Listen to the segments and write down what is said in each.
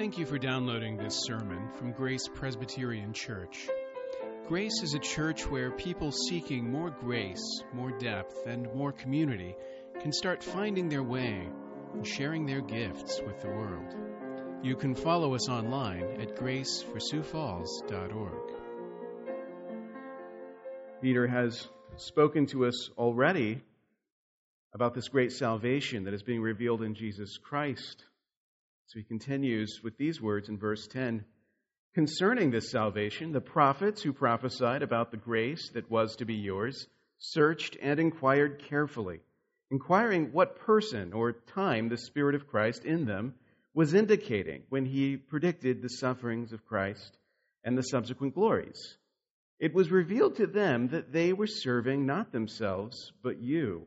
Thank you for downloading this sermon from Grace Presbyterian Church. Grace is a church where people seeking more grace, more depth, and more community can start finding their way and sharing their gifts with the world. You can follow us online at graceforsiouxfalls.org. Peter has spoken to us already about this great salvation that is being revealed in Jesus Christ. So he continues with these words in verse 10 Concerning this salvation, the prophets who prophesied about the grace that was to be yours searched and inquired carefully, inquiring what person or time the Spirit of Christ in them was indicating when he predicted the sufferings of Christ and the subsequent glories. It was revealed to them that they were serving not themselves, but you,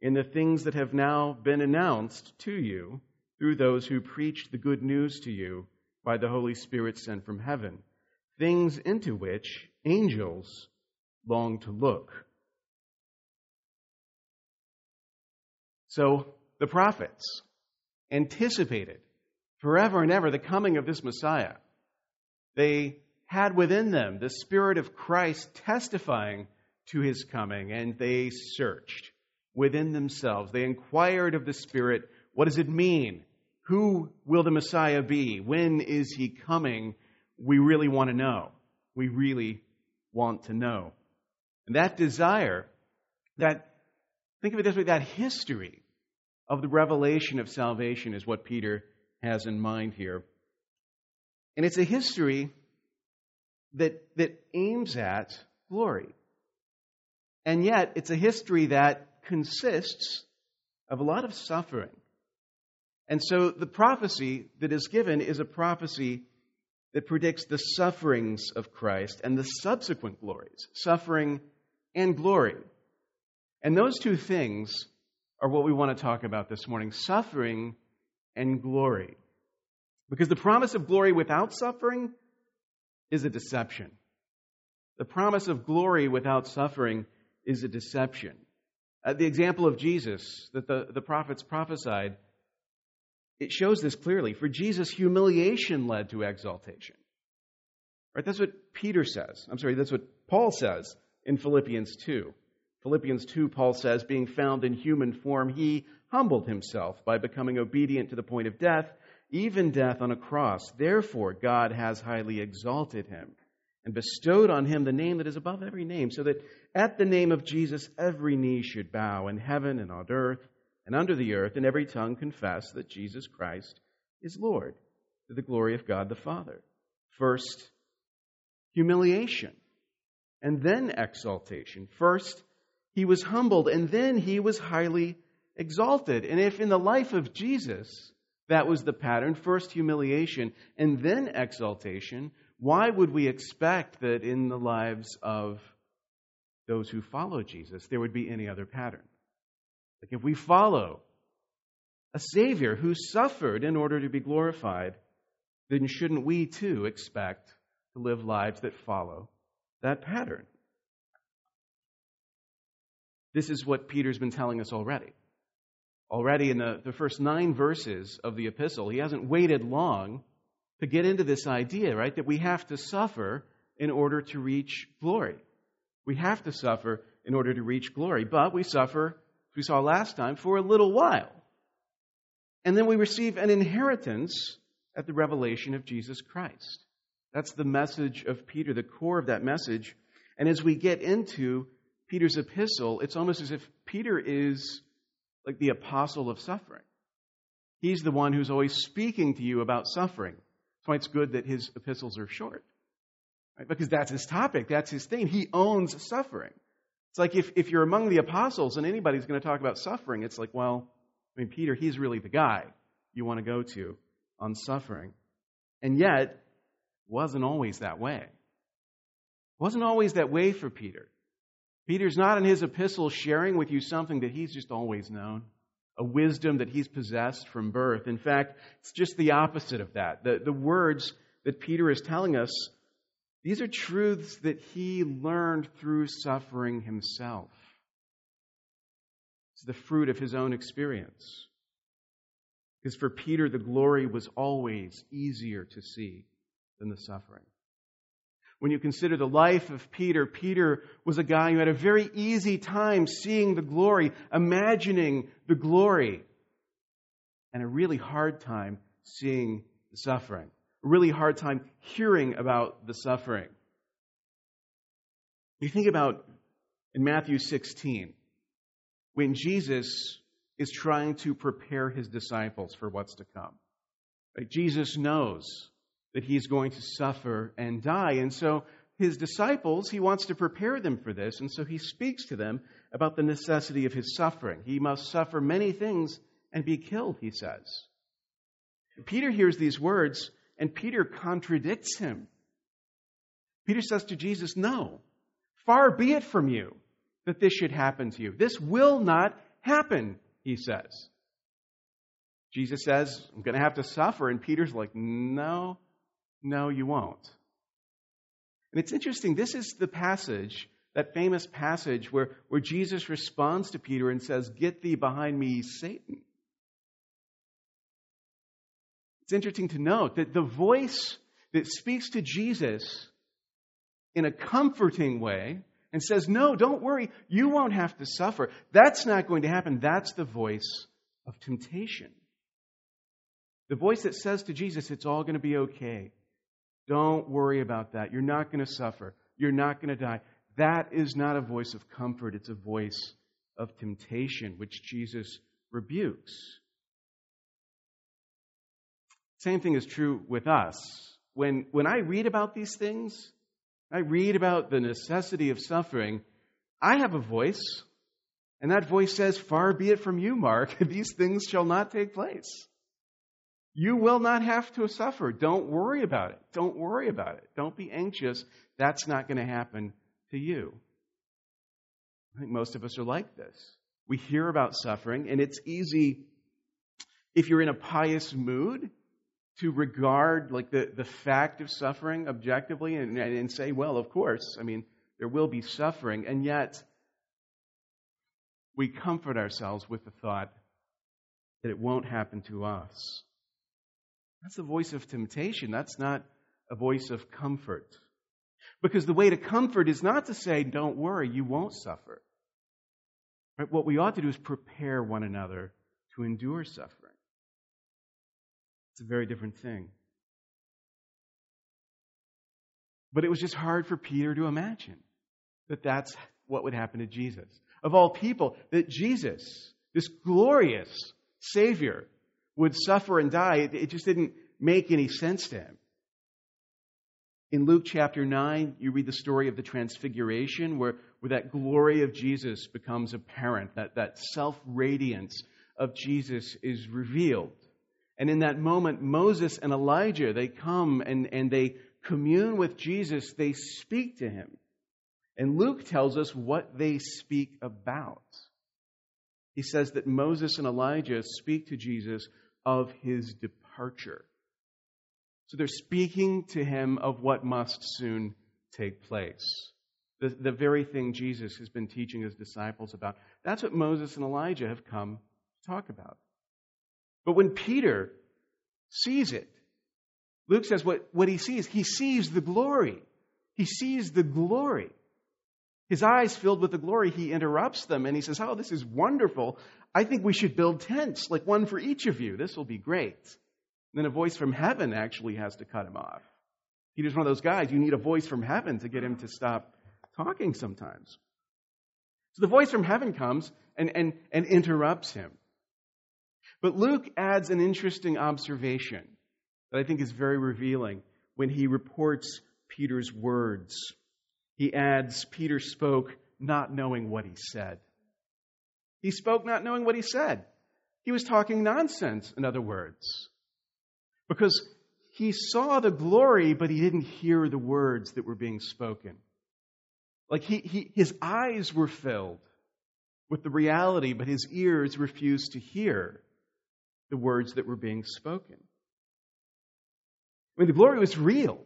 in the things that have now been announced to you through those who preached the good news to you by the Holy Spirit sent from heaven, things into which angels long to look. So the prophets anticipated forever and ever the coming of this Messiah. They had within them the Spirit of Christ testifying to his coming, and they searched within themselves. They inquired of the Spirit, what does it mean? Who will the Messiah be? When is he coming? We really want to know. We really want to know. And that desire, that, think of it this way, that history of the revelation of salvation is what Peter has in mind here. And it's a history that, that aims at glory. And yet, it's a history that consists of a lot of suffering. And so the prophecy that is given is a prophecy that predicts the sufferings of Christ and the subsequent glories, suffering and glory. And those two things are what we want to talk about this morning suffering and glory. Because the promise of glory without suffering is a deception. The promise of glory without suffering is a deception. Uh, the example of Jesus that the, the prophets prophesied, it shows this clearly. For Jesus, humiliation led to exaltation. Right? That's what Peter says. I'm sorry, that's what Paul says in Philippians 2. Philippians 2, Paul says, being found in human form, he humbled himself by becoming obedient to the point of death even death on a cross. Therefore, God has highly exalted him and bestowed on him the name that is above every name, so that at the name of Jesus every knee should bow in heaven and on earth and under the earth, and every tongue confess that Jesus Christ is Lord, to the glory of God the Father. First, humiliation, and then exaltation. First, he was humbled, and then he was highly exalted. And if in the life of Jesus, that was the pattern first humiliation and then exaltation. Why would we expect that in the lives of those who follow Jesus there would be any other pattern? Like if we follow a Savior who suffered in order to be glorified, then shouldn't we too expect to live lives that follow that pattern? This is what Peter's been telling us already already in the, the first nine verses of the epistle. He hasn't waited long to get into this idea, right? That we have to suffer in order to reach glory. We have to suffer in order to reach glory, but we suffer, we saw last time, for a little while. And then we receive an inheritance at the revelation of Jesus Christ. That's the message of Peter, the core of that message. And as we get into Peter's epistle, it's almost as if Peter is like the apostle of suffering. He's the one who's always speaking to you about suffering. That's why it's good that his epistles are short. Right? Because that's his topic, that's his thing. He owns suffering. It's like if, if you're among the apostles and anybody's going to talk about suffering, it's like, well, I mean, Peter, he's really the guy you want to go to on suffering. And yet, wasn't always that way. Wasn't always that way for Peter. Peter's not in his epistle sharing with you something that he's just always known, a wisdom that he's possessed from birth. In fact, it's just the opposite of that. The, the words that Peter is telling us, these are truths that he learned through suffering himself. It's the fruit of his own experience. Because for Peter, the glory was always easier to see than the suffering. When you consider the life of Peter, Peter was a guy who had a very easy time seeing the glory, imagining the glory, and a really hard time seeing the suffering, really hard time hearing about the suffering. You think about in Matthew 16, when Jesus is trying to prepare his disciples for what's to come. Right? Jesus knows that he's going to suffer and die. And so his disciples, he wants to prepare them for this. And so he speaks to them about the necessity of his suffering. He must suffer many things and be killed, he says. Peter hears these words, and Peter contradicts him. Peter says to Jesus, No, far be it from you that this should happen to you. This will not happen, he says. Jesus says, I'm going to have to suffer. And Peter's like, No, no, you won't. And it's interesting, this is the passage, that famous passage where, where Jesus responds to Peter and says, Get thee behind me, Satan. It's interesting to note that the voice that speaks to Jesus in a comforting way and says, No, don't worry, you won't have to suffer. That's not going to happen. That's the voice of temptation. The voice that says to Jesus, It's all going to be okay. Don't worry about that. You're not going to suffer. You're not going to die. That is not a voice of comfort, it's a voice of temptation, which Jesus rebukes. Same thing is true with us. When, when I read about these things, I read about the necessity of suffering, I have a voice, and that voice says, Far be it from you, Mark, these things shall not take place. You will not have to suffer. Don't worry about it. Don't worry about it. Don't be anxious. That's not going to happen to you. I think most of us are like this. We hear about suffering, and it's easy, if you're in a pious mood, to regard like the, the fact of suffering objectively and, and say, well, of course, I mean, there will be suffering, and yet we comfort ourselves with the thought that it won't happen to us. That's the voice of temptation. That's not a voice of comfort. Because the way to comfort is not to say, don't worry, you won't suffer. Right? What we ought to do is prepare one another to endure suffering. It's a very different thing. But it was just hard for Peter to imagine that that's what would happen to Jesus. Of all people, that Jesus, this glorious Savior, would suffer and die, it just didn't make any sense to him. In Luke chapter 9, you read the story of the Transfiguration, where, where that glory of Jesus becomes apparent, that, that self radiance of Jesus is revealed. And in that moment, Moses and Elijah, they come and, and they commune with Jesus, they speak to him. And Luke tells us what they speak about. He says that Moses and Elijah speak to Jesus of his departure. So they're speaking to him of what must soon take place. The, the very thing Jesus has been teaching his disciples about. That's what Moses and Elijah have come to talk about. But when Peter sees it, Luke says what, what he sees, he sees the glory. He sees the glory. His eyes filled with the glory, he interrupts them and he says, Oh, this is wonderful. I think we should build tents, like one for each of you. This will be great. And then a voice from heaven actually has to cut him off. Peter's one of those guys, you need a voice from heaven to get him to stop talking sometimes. So the voice from heaven comes and, and, and interrupts him. But Luke adds an interesting observation that I think is very revealing when he reports Peter's words. He adds, Peter spoke not knowing what he said. He spoke not knowing what he said. He was talking nonsense, in other words. Because he saw the glory, but he didn't hear the words that were being spoken. Like he, he, his eyes were filled with the reality, but his ears refused to hear the words that were being spoken. I mean, the glory was real,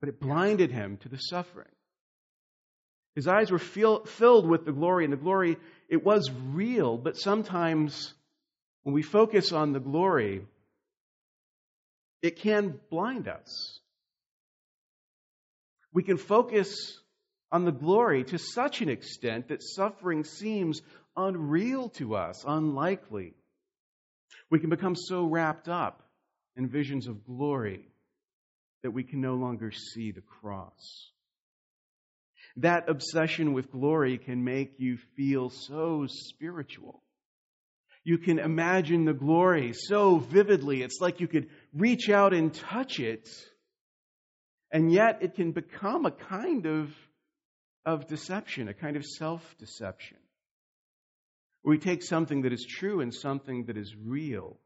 but it blinded him to the suffering. His eyes were feel, filled with the glory, and the glory, it was real, but sometimes when we focus on the glory, it can blind us. We can focus on the glory to such an extent that suffering seems unreal to us, unlikely. We can become so wrapped up in visions of glory that we can no longer see the cross. That obsession with glory can make you feel so spiritual. You can imagine the glory so vividly, it's like you could reach out and touch it, and yet it can become a kind of, of deception, a kind of self deception. We take something that is true and something that is real,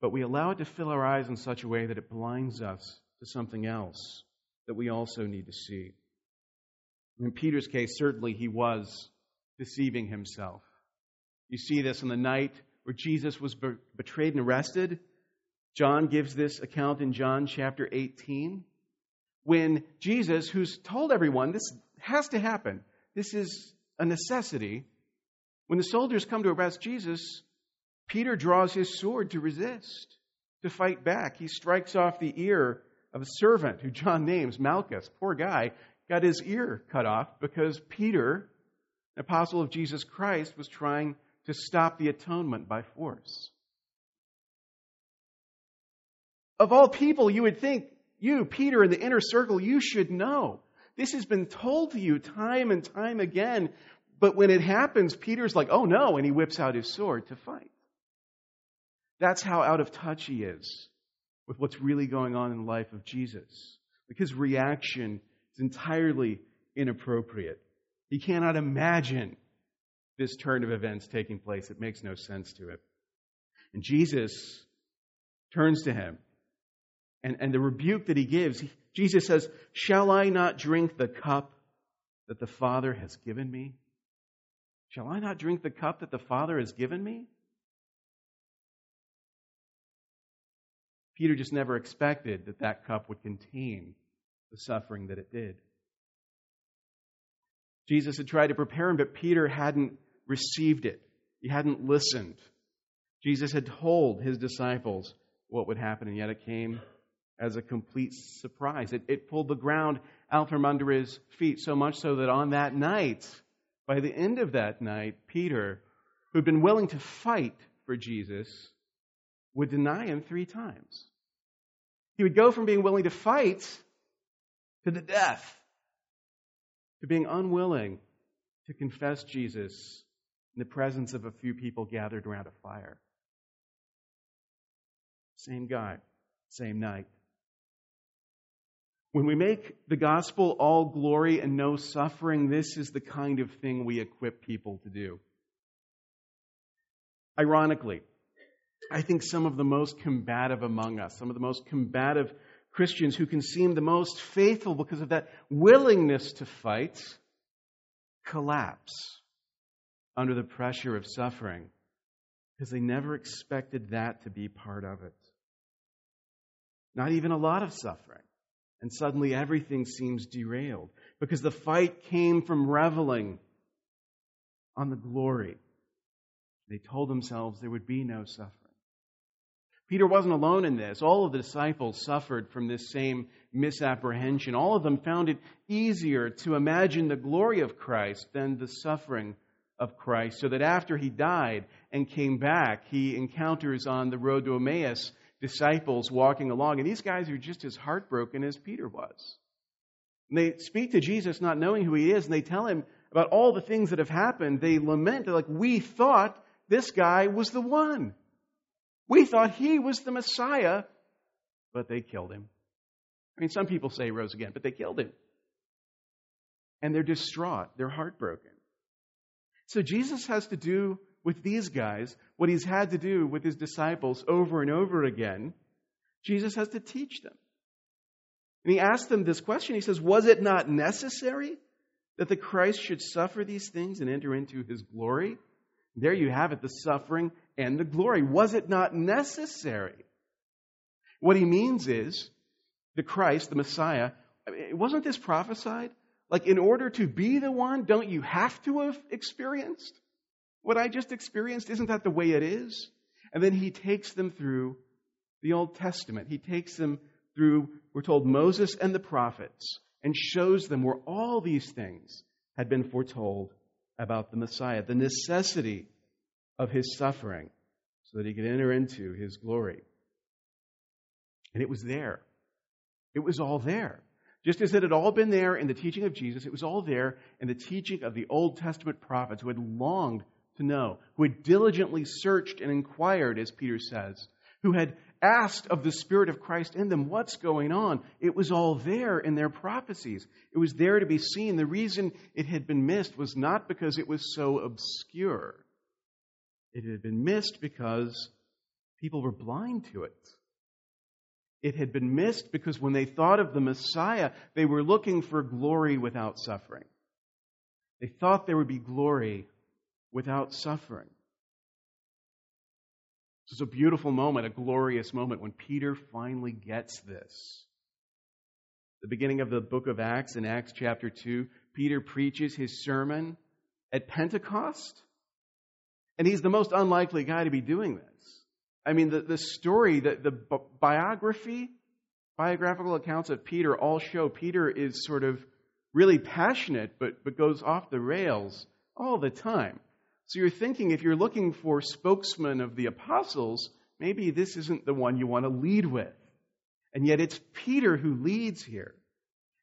but we allow it to fill our eyes in such a way that it blinds us to something else that we also need to see. In Peter's case, certainly he was deceiving himself. You see this in the night where Jesus was betrayed and arrested. John gives this account in John chapter 18. When Jesus, who's told everyone this has to happen, this is a necessity, when the soldiers come to arrest Jesus, Peter draws his sword to resist, to fight back. He strikes off the ear of a servant who John names Malchus. Poor guy got his ear cut off because Peter, an apostle of Jesus Christ, was trying to stop the atonement by force. Of all people, you would think, you, Peter, in the inner circle, you should know. This has been told to you time and time again. But when it happens, Peter's like, oh no, and he whips out his sword to fight. That's how out of touch he is with what's really going on in the life of Jesus. Like his reaction is entirely inappropriate. He cannot imagine this turn of events taking place. It makes no sense to him. And Jesus turns to him. And, and the rebuke that he gives, Jesus says, Shall I not drink the cup that the Father has given me? Shall I not drink the cup that the Father has given me? Peter just never expected that that cup would contain the suffering that it did. Jesus had tried to prepare him, but Peter hadn't received it. He hadn't listened. Jesus had told his disciples what would happen, and yet it came as a complete surprise. It, it pulled the ground out from under his feet, so much so that on that night, by the end of that night, Peter, who'd been willing to fight for Jesus, would deny him three times. He would go from being willing to fight to the death, to being unwilling to confess Jesus in the presence of a few people gathered around a fire. Same guy, same night. When we make the gospel all glory and no suffering, this is the kind of thing we equip people to do. Ironically, I think some of the most combative among us, some of the most combative Christians who can seem the most faithful because of that willingness to fight, collapse under the pressure of suffering because they never expected that to be part of it. Not even a lot of suffering. And suddenly everything seems derailed because the fight came from reveling on the glory. They told themselves there would be no suffering. Peter wasn't alone in this. All of the disciples suffered from this same misapprehension. All of them found it easier to imagine the glory of Christ than the suffering of Christ, so that after he died and came back, he encounters on the road to Emmaus disciples walking along, and these guys are just as heartbroken as Peter was. And they speak to Jesus not knowing who he is, and they tell him about all the things that have happened. They lament, they're like, We thought this guy was the one. We thought he was the Messiah, but they killed him. I mean, some people say he rose again, but they killed him. And they're distraught, they're heartbroken. So Jesus has to do with these guys what he's had to do with his disciples over and over again. Jesus has to teach them. And he asks them this question. He says, Was it not necessary that the Christ should suffer these things and enter into his glory? There you have it, the suffering and the glory. Was it not necessary? What he means is the Christ, the Messiah, wasn't this prophesied? Like, in order to be the one, don't you have to have experienced what I just experienced, isn't that the way it is? And then he takes them through the Old Testament. He takes them through, we're told, Moses and the prophets, and shows them where all these things had been foretold about the Messiah, the necessity of his suffering so that he could enter into his glory. And it was there. It was all there. Just as it had all been there in the teaching of Jesus, it was all there in the teaching of the Old Testament prophets who had longed to know, who had diligently searched and inquired, as Peter says, who had asked of the Spirit of Christ in them, what's going on? It was all there in their prophecies. It was there to be seen. The reason it had been missed was not because it was so obscure, it had been missed because people were blind to it. It had been missed because when they thought of the Messiah, they were looking for glory without suffering. They thought there would be glory without suffering. This is a beautiful moment, a glorious moment when Peter finally gets this. The beginning of the book of Acts, in Acts chapter 2, Peter preaches his sermon at Pentecost. And he's the most unlikely guy to be doing this. I mean, the, the story, the, the biography, biographical accounts of Peter all show Peter is sort of really passionate, but, but goes off the rails all the time. So you're thinking if you're looking for spokesman of the apostles, maybe this isn't the one you want to lead with. And yet it's Peter who leads here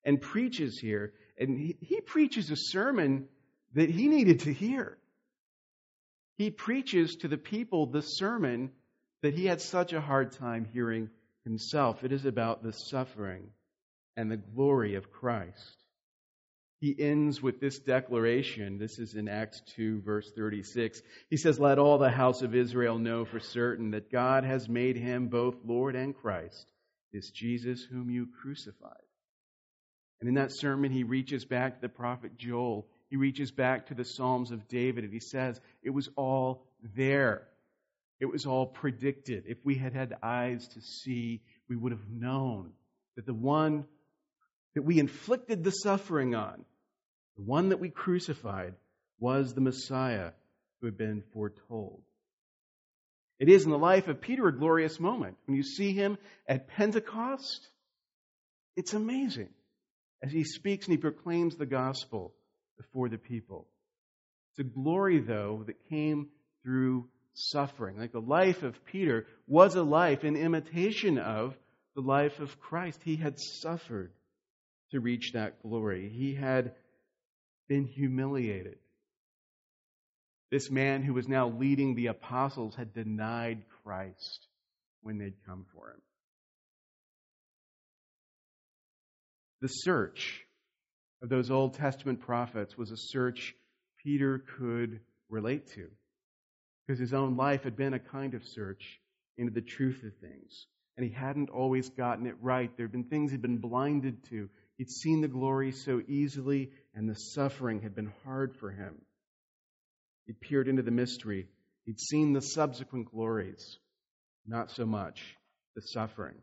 and preaches here. And he, he preaches a sermon that he needed to hear. He preaches to the people the sermon that he had such a hard time hearing himself. It is about the suffering and the glory of Christ. He ends with this declaration. This is in Acts 2, verse 36. He says, Let all the house of Israel know for certain that God has made him both Lord and Christ, this Jesus whom you crucified. And in that sermon, he reaches back to the prophet Joel. He reaches back to the Psalms of David, and he says, It was all there. It was all predicted. If we had had eyes to see, we would have known that the one that we inflicted the suffering on, the one that we crucified, was the Messiah who had been foretold. It is in the life of Peter a glorious moment. When you see him at Pentecost, it's amazing as he speaks and he proclaims the gospel before the people. It's a glory, though, that came through suffering. Like the life of Peter was a life in imitation of the life of Christ. He had suffered to reach that glory, he had been humiliated. This man who was now leading the apostles had denied Christ when they'd come for him. The search of those Old Testament prophets was a search Peter could relate to because his own life had been a kind of search into the truth of things. And he hadn't always gotten it right. There had been things he'd been blinded to. He'd seen the glory so easily, and the suffering had been hard for him. He'd peered into the mystery. He'd seen the subsequent glories, not so much the suffering.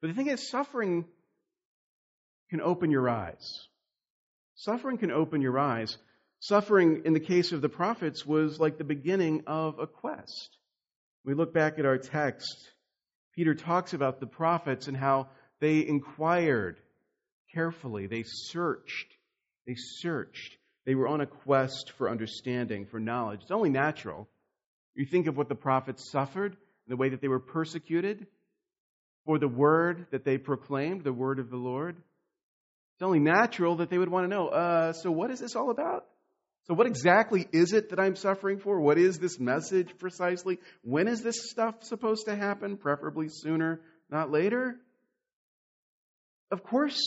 But the thing is, suffering can open your eyes. Suffering can open your eyes. Suffering, in the case of the prophets, was like the beginning of a quest. We look back at our text. Peter talks about the prophets and how they inquired carefully. They searched. They searched. They were on a quest for understanding, for knowledge. It's only natural. You think of what the prophets suffered, the way that they were persecuted for the word that they proclaimed, the word of the Lord. It's only natural that they would want to know uh, so, what is this all about? So, what exactly is it that I'm suffering for? What is this message precisely? When is this stuff supposed to happen? Preferably sooner, not later? Of course,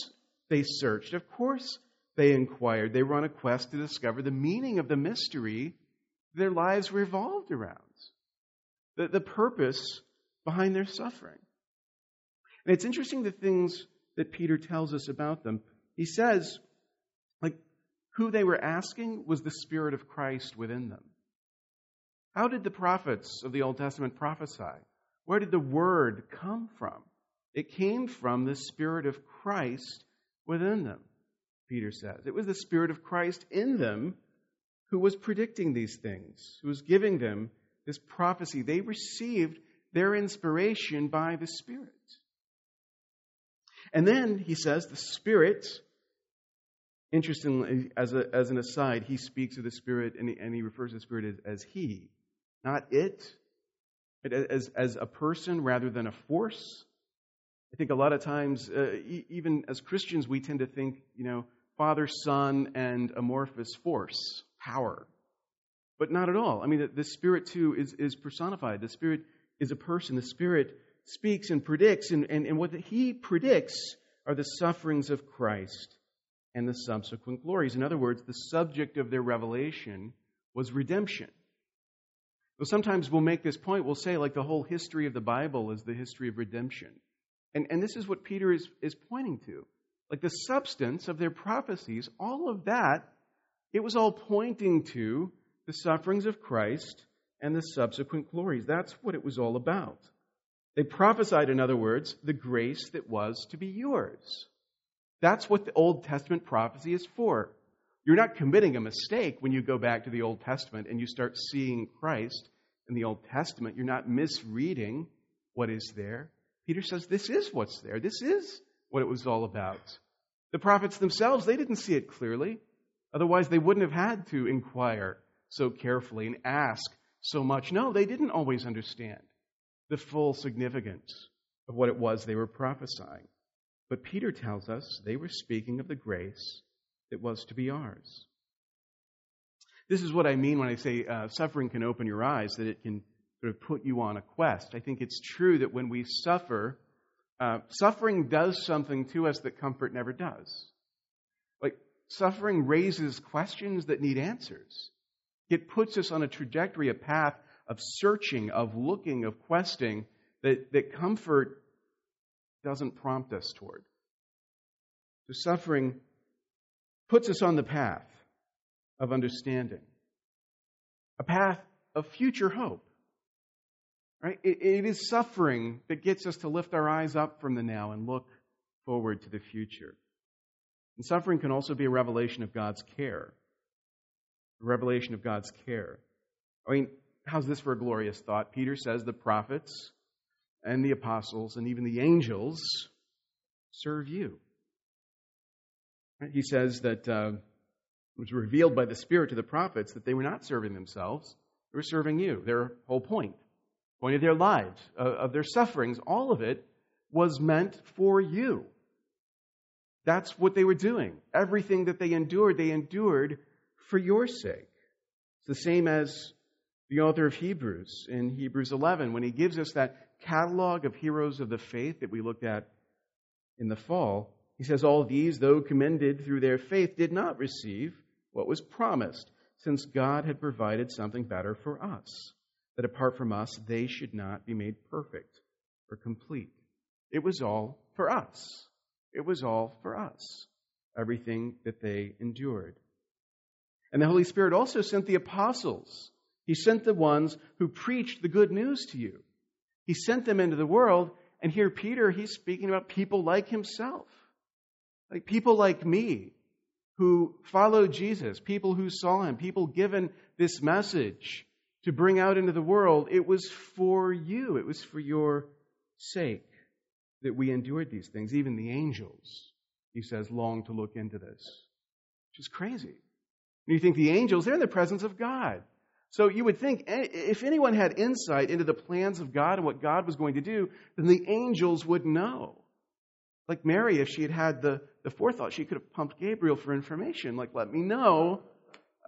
they searched. Of course, they inquired. They were on a quest to discover the meaning of the mystery their lives revolved around, the, the purpose behind their suffering. And it's interesting the things that Peter tells us about them. He says, like, who they were asking was the Spirit of Christ within them. How did the prophets of the Old Testament prophesy? Where did the word come from? It came from the Spirit of Christ within them, Peter says. It was the Spirit of Christ in them who was predicting these things, who was giving them this prophecy. They received their inspiration by the Spirit. And then he says the Spirit, interestingly, as, a, as an aside, he speaks of the Spirit and he, and he refers to the Spirit as, as He, not it, as, as a person rather than a force. I think a lot of times, uh, e- even as Christians, we tend to think, you know, Father, Son, and amorphous force, power. But not at all. I mean, the, the Spirit, too, is, is personified. The Spirit is a person. The Spirit speaks and predicts, and, and, and what He predicts are the sufferings of Christ and the subsequent glories. In other words, the subject of their revelation was redemption. Well, sometimes we'll make this point, we'll say, like, the whole history of the Bible is the history of redemption. And, and this is what Peter is, is pointing to. Like the substance of their prophecies, all of that, it was all pointing to the sufferings of Christ and the subsequent glories. That's what it was all about. They prophesied, in other words, the grace that was to be yours. That's what the Old Testament prophecy is for. You're not committing a mistake when you go back to the Old Testament and you start seeing Christ in the Old Testament. You're not misreading what is there. Peter says this is what's there. This is what it was all about. The prophets themselves, they didn't see it clearly. Otherwise, they wouldn't have had to inquire so carefully and ask so much. No, they didn't always understand the full significance of what it was they were prophesying. But Peter tells us they were speaking of the grace that was to be ours. This is what I mean when I say uh, suffering can open your eyes, that it can sort of put you on a quest. I think it's true that when we suffer, uh, suffering does something to us that comfort never does. Like, suffering raises questions that need answers. It puts us on a trajectory, a path of searching, of looking, of questing that, that comfort doesn't prompt us toward. So suffering puts us on the path of understanding, a path of future hope. Right? It, it is suffering that gets us to lift our eyes up from the now and look forward to the future. And suffering can also be a revelation of God's care. A revelation of God's care. I mean, how's this for a glorious thought? Peter says the prophets and the apostles and even the angels serve you. He says that uh, it was revealed by the Spirit to the prophets that they were not serving themselves, they were serving you. Their whole point point of their lives, uh, of their sufferings, all of it was meant for you. That's what they were doing. Everything that they endured, they endured for your sake. It's the same as the author of Hebrews in Hebrews 11 when he gives us that catalog of heroes of the faith that we looked at in the fall. He says, All these, though commended through their faith, did not receive what was promised, since God had provided something better for us that apart from us, they should not be made perfect or complete. It was all for us. It was all for us. Everything that they endured. And the Holy Spirit also sent the apostles. He sent the ones who preached the good news to you. He sent them into the world. And here, Peter, he's speaking about people like himself, like people like me who followed Jesus, people who saw him, people given this message to bring out into the world, it was for you. It was for your sake that we endured these things. Even the angels, he says, long to look into this, which is crazy. And you think the angels, they're in the presence of God. So you would think if anyone had insight into the plans of God and what God was going to do, then the angels would know. Like Mary, if she had had the, the forethought, she could have pumped Gabriel for information. Like, let me know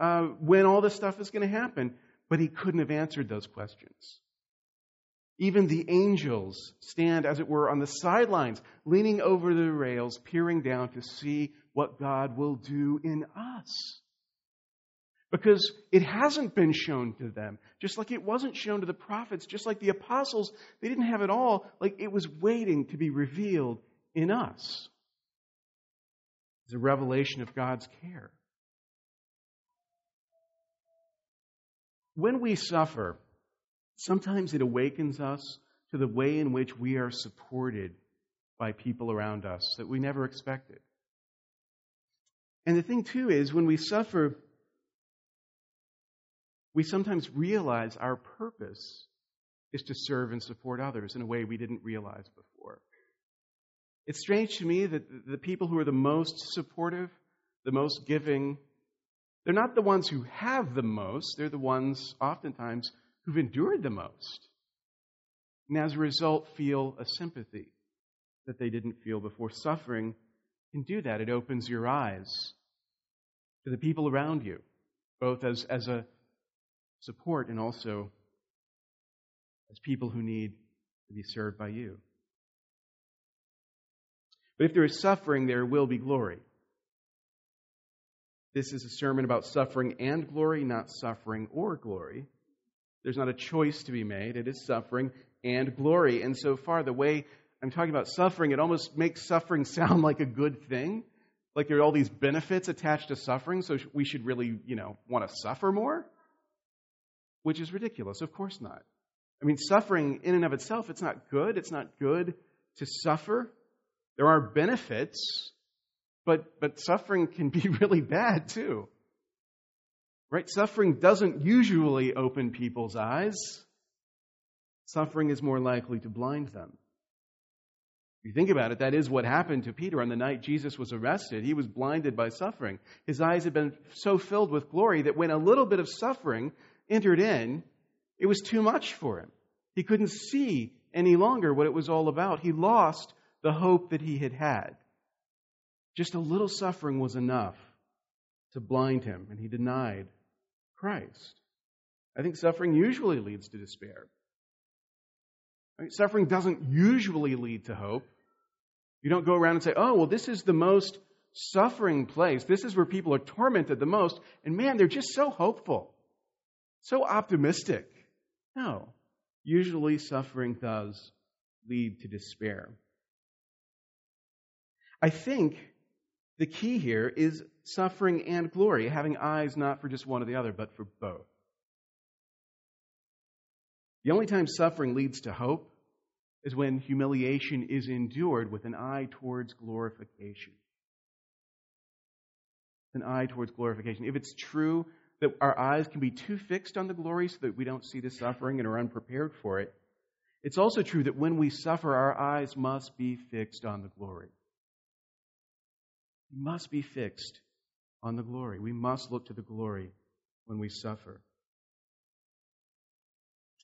uh, when all this stuff is going to happen but he couldn't have answered those questions. Even the angels stand, as it were, on the sidelines, leaning over the rails, peering down to see what God will do in us. Because it hasn't been shown to them, just like it wasn't shown to the prophets, just like the apostles, they didn't have it all, like it was waiting to be revealed in us. It's a revelation of God's care. When we suffer, sometimes it awakens us to the way in which we are supported by people around us that we never expected. And the thing, too, is when we suffer, we sometimes realize our purpose is to serve and support others in a way we didn't realize before. It's strange to me that the people who are the most supportive, the most giving, they're not the ones who have the most, they're the ones oftentimes who've endured the most. And as a result, feel a sympathy that they didn't feel before. Suffering can do that. It opens your eyes to the people around you, both as, as a support and also as people who need to be served by you. But if there is suffering, there will be glory. This is a sermon about suffering and glory, not suffering or glory. There's not a choice to be made. It is suffering and glory. And so far, the way I'm talking about suffering, it almost makes suffering sound like a good thing. Like there are all these benefits attached to suffering, so we should really, you know, want to suffer more? Which is ridiculous. Of course not. I mean, suffering in and of itself, it's not good. It's not good to suffer. There are benefits, but, but suffering can be really bad too. Right? Suffering doesn't usually open people's eyes. Suffering is more likely to blind them. If you think about it, that is what happened to Peter on the night Jesus was arrested. He was blinded by suffering. His eyes had been so filled with glory that when a little bit of suffering entered in, it was too much for him. He couldn't see any longer what it was all about. He lost the hope that he had had. Just a little suffering was enough to blind him, and he denied Christ. I think suffering usually leads to despair. Suffering doesn't usually lead to hope. You don't go around and say, oh, well, this is the most suffering place. This is where people are tormented the most. And man, they're just so hopeful, so optimistic. No. Usually, suffering does lead to despair. I think the key here is suffering and glory, having eyes not for just one or the other, but for both. The only time suffering leads to hope is when humiliation is endured with an eye towards glorification. An eye towards glorification. If it's true that our eyes can be too fixed on the glory so that we don't see the suffering and are unprepared for it, it's also true that when we suffer, our eyes must be fixed on the glory. We must be fixed on the glory. We must look to the glory when we suffer.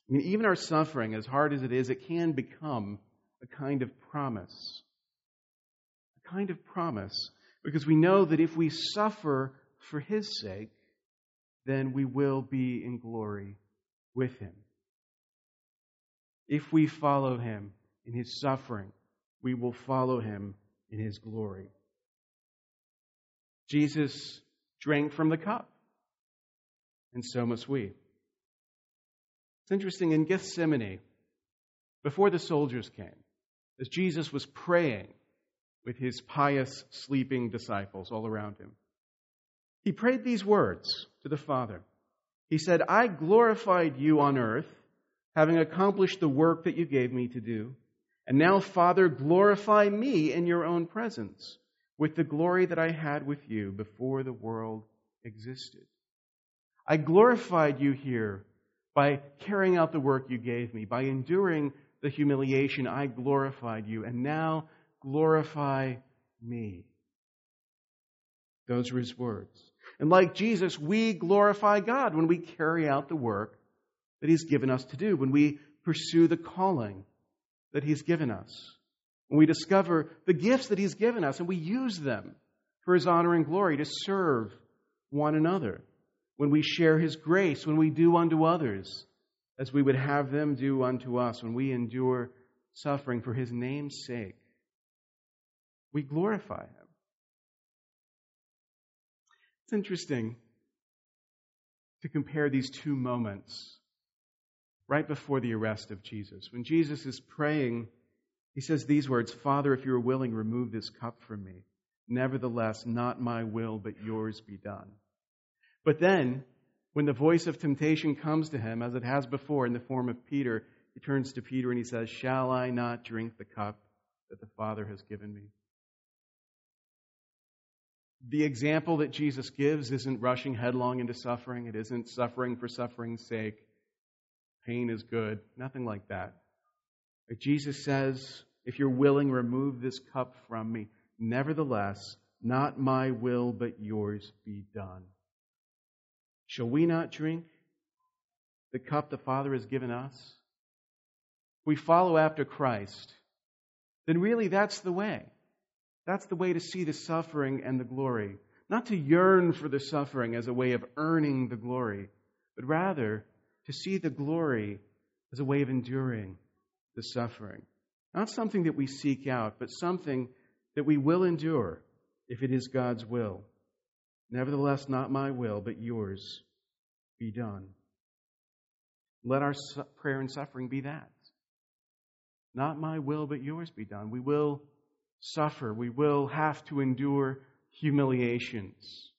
I mean, even our suffering, as hard as it is, it can become a kind of promise. A kind of promise. Because we know that if we suffer for His sake, then we will be in glory with Him. If we follow Him in His suffering, we will follow Him in His glory. Jesus drank from the cup, and so must we. It's interesting in Gethsemane, before the soldiers came, as Jesus was praying with his pious sleeping disciples all around him, he prayed these words to the Father. He said, I glorified you on earth, having accomplished the work that you gave me to do. And now, Father, glorify me in your own presence with the glory that I had with you before the world existed. I glorified you here by carrying out the work you gave me, by enduring the humiliation, I glorified you, and now glorify me. Those were his words. And like Jesus, we glorify God when we carry out the work that he's given us to do, when we pursue the calling that he's given us, when we discover the gifts that he's given us and we use them for his honor and glory to serve one another when we share His grace, when we do unto others as we would have them do unto us, when we endure suffering for His name's sake, we glorify Him. It's interesting to compare these two moments right before the arrest of Jesus. When Jesus is praying, he says these words Father, if you are willing, remove this cup from me. Nevertheless, not my will, but yours be done. But then, when the voice of temptation comes to him, as it has before in the form of Peter, he turns to Peter and he says, Shall I not drink the cup that the Father has given me? the example that Jesus gives isn't rushing headlong into suffering. It isn't suffering for suffering's sake. Pain is good. Nothing like that. Jesus says, if you're willing, remove this cup from me. Nevertheless, not my will, but yours be done. Shall we not drink the cup the Father has given us? We follow after Christ, then really that's the way. That's the way to see the suffering and the glory. Not to yearn for the suffering as a way of earning the glory, but rather to see the glory as a way of enduring the suffering. Not something that we seek out, but something that we will endure if it is God's will. Nevertheless, not my will, but yours be done. Let our prayer and suffering be that. Not my will, but yours be done. We will suffer. We will have to endure humiliations.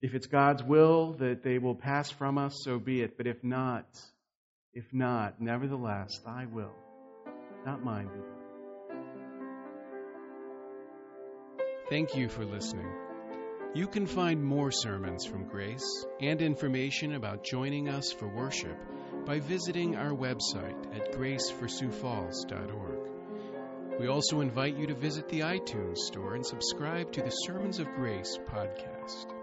If it's God's will that they will pass from us, so be it. But if not, if not, nevertheless, thy will, not mine be done. Thank you for listening. You can find more sermons from Grace and information about joining us for worship by visiting our website at graceforsiouxfalls.org. We also invite you to visit the iTunes store and subscribe to the Sermons of Grace podcast.